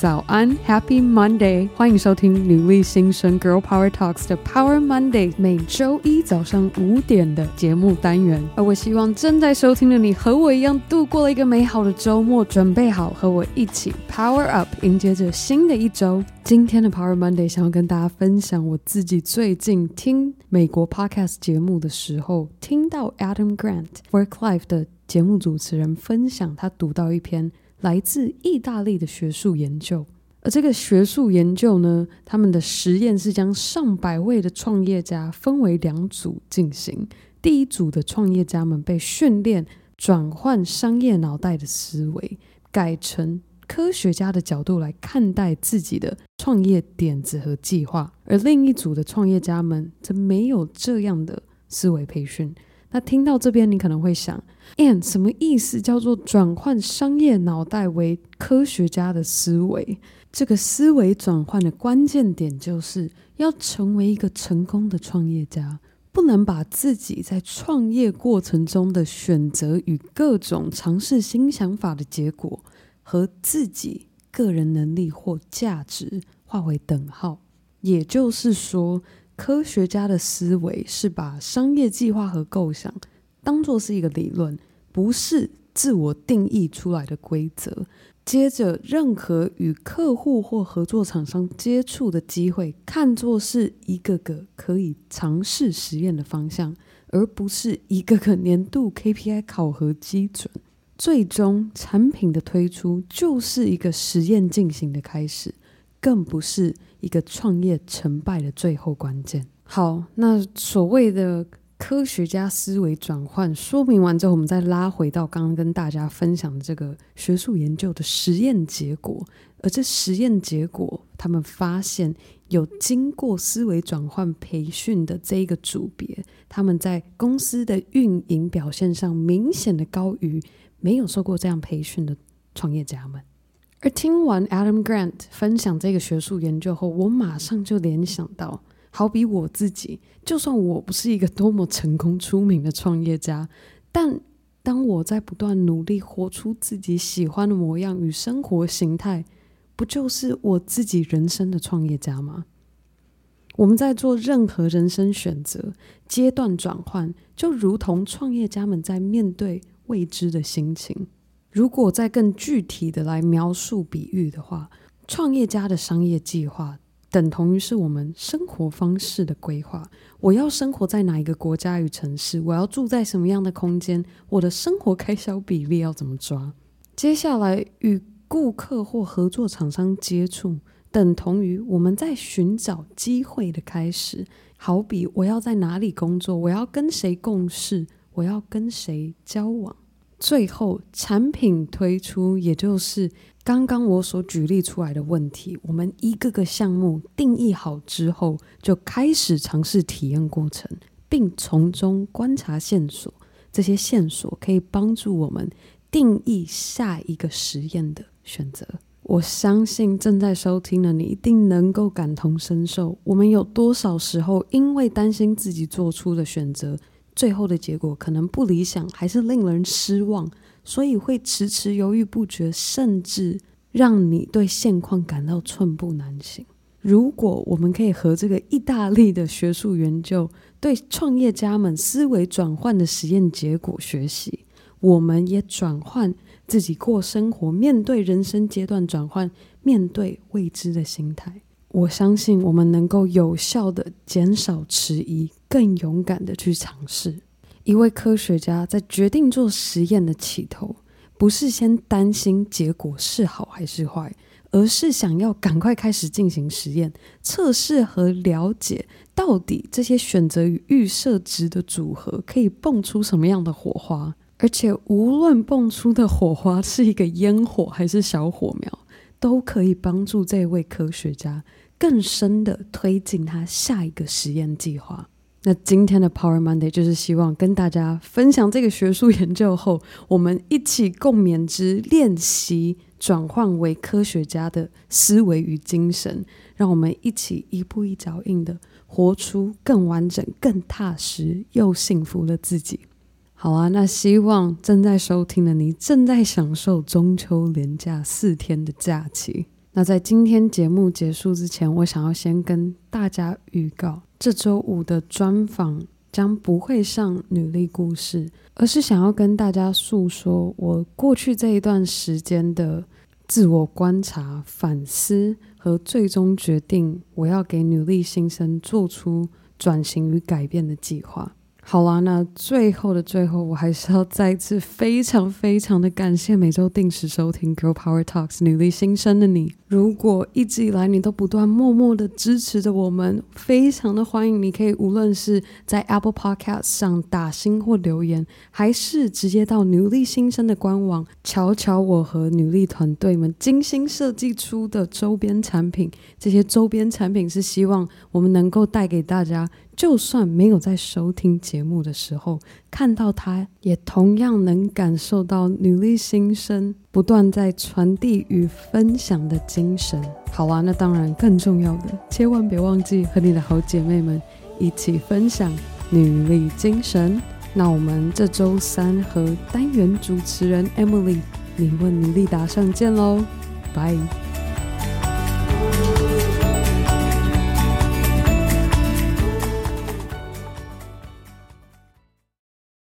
早安，Happy Monday！欢迎收听女力新生 Girl Power Talks 的 Power Monday，每周一早上五点的节目单元。而我希望正在收听的你和我一样度过了一个美好的周末，准备好和我一起 Power Up，迎接着新的一周。今天的 Power Monday 想要跟大家分享我自己最近听美国 Podcast 节目的时候，听到 Adam Grant Work Life 的节目主持人分享他读到一篇。来自意大利的学术研究，而这个学术研究呢，他们的实验是将上百位的创业家分为两组进行。第一组的创业家们被训练转换商业脑袋的思维，改成科学家的角度来看待自己的创业点子和计划；而另一组的创业家们则没有这样的思维培训。那听到这边，你可能会想，and 什么意思？叫做转换商业脑袋为科学家的思维。这个思维转换的关键点，就是要成为一个成功的创业家，不能把自己在创业过程中的选择与各种尝试新想法的结果，和自己个人能力或价值划为等号。也就是说，科学家的思维是把商业计划和构想当作是一个理论，不是自我定义出来的规则。接着，任何与客户或合作厂商接触的机会，看作是一个个可以尝试实验的方向，而不是一个个年度 KPI 考核基准。最终，产品的推出就是一个实验进行的开始。更不是一个创业成败的最后关键。好，那所谓的科学家思维转换说明完之后，我们再拉回到刚刚跟大家分享的这个学术研究的实验结果。而这实验结果，他们发现有经过思维转换培训的这一个组别，他们在公司的运营表现上明显的高于没有受过这样培训的创业家们。而听完 Adam Grant 分享这个学术研究后，我马上就联想到，好比我自己，就算我不是一个多么成功出名的创业家，但当我在不断努力活出自己喜欢的模样与生活形态，不就是我自己人生的创业家吗？我们在做任何人生选择阶段转换，就如同创业家们在面对未知的心情。如果再更具体的来描述比喻的话，创业家的商业计划等同于是我们生活方式的规划。我要生活在哪一个国家与城市？我要住在什么样的空间？我的生活开销比例要怎么抓？接下来与顾客或合作厂商接触，等同于我们在寻找机会的开始。好比我要在哪里工作？我要跟谁共事？我要跟谁交往？最后，产品推出，也就是刚刚我所举例出来的问题，我们一个个项目定义好之后，就开始尝试体验过程，并从中观察线索。这些线索可以帮助我们定义下一个实验的选择。我相信正在收听的你一定能够感同身受。我们有多少时候因为担心自己做出的选择，最后的结果可能不理想，还是令人失望，所以会迟迟犹豫不决，甚至让你对现况感到寸步难行。如果我们可以和这个意大利的学术研究对创业家们思维转换的实验结果学习，我们也转换自己过生活、面对人生阶段转换、面对未知的心态。我相信我们能够有效地减少迟疑，更勇敢地去尝试。一位科学家在决定做实验的起头，不是先担心结果是好还是坏，而是想要赶快开始进行实验，测试和了解到底这些选择与预设值的组合可以蹦出什么样的火花。而且，无论蹦出的火花是一个烟火还是小火苗，都可以帮助这位科学家。更深的推进他下一个实验计划。那今天的 Power Monday 就是希望跟大家分享这个学术研究后，我们一起共勉之，练习转换为科学家的思维与精神，让我们一起一步一脚印的活出更完整、更踏实又幸福的自己。好啊，那希望正在收听的你正在享受中秋连假四天的假期。那在今天节目结束之前，我想要先跟大家预告，这周五的专访将不会上女力故事，而是想要跟大家诉说我过去这一段时间的自我观察、反思和最终决定，我要给女力新生做出转型与改变的计划。好啦，那最后的最后，我还是要再次非常非常的感谢每周定时收听《Girl Power Talks》女力新生的你。如果一直以来你都不断默默的支持着我们，非常的欢迎你可以无论是在 Apple Podcast 上打星或留言，还是直接到女力新生的官网，瞧瞧我和女力团队们精心设计出的周边产品。这些周边产品是希望我们能够带给大家。就算没有在收听节目的时候看到他，也同样能感受到女力心声不断在传递与分享的精神。好啊，那当然更重要的，千万别忘记和你的好姐妹们一起分享女力精神。那我们这周三和单元主持人 Emily，你问女力答上见喽，拜。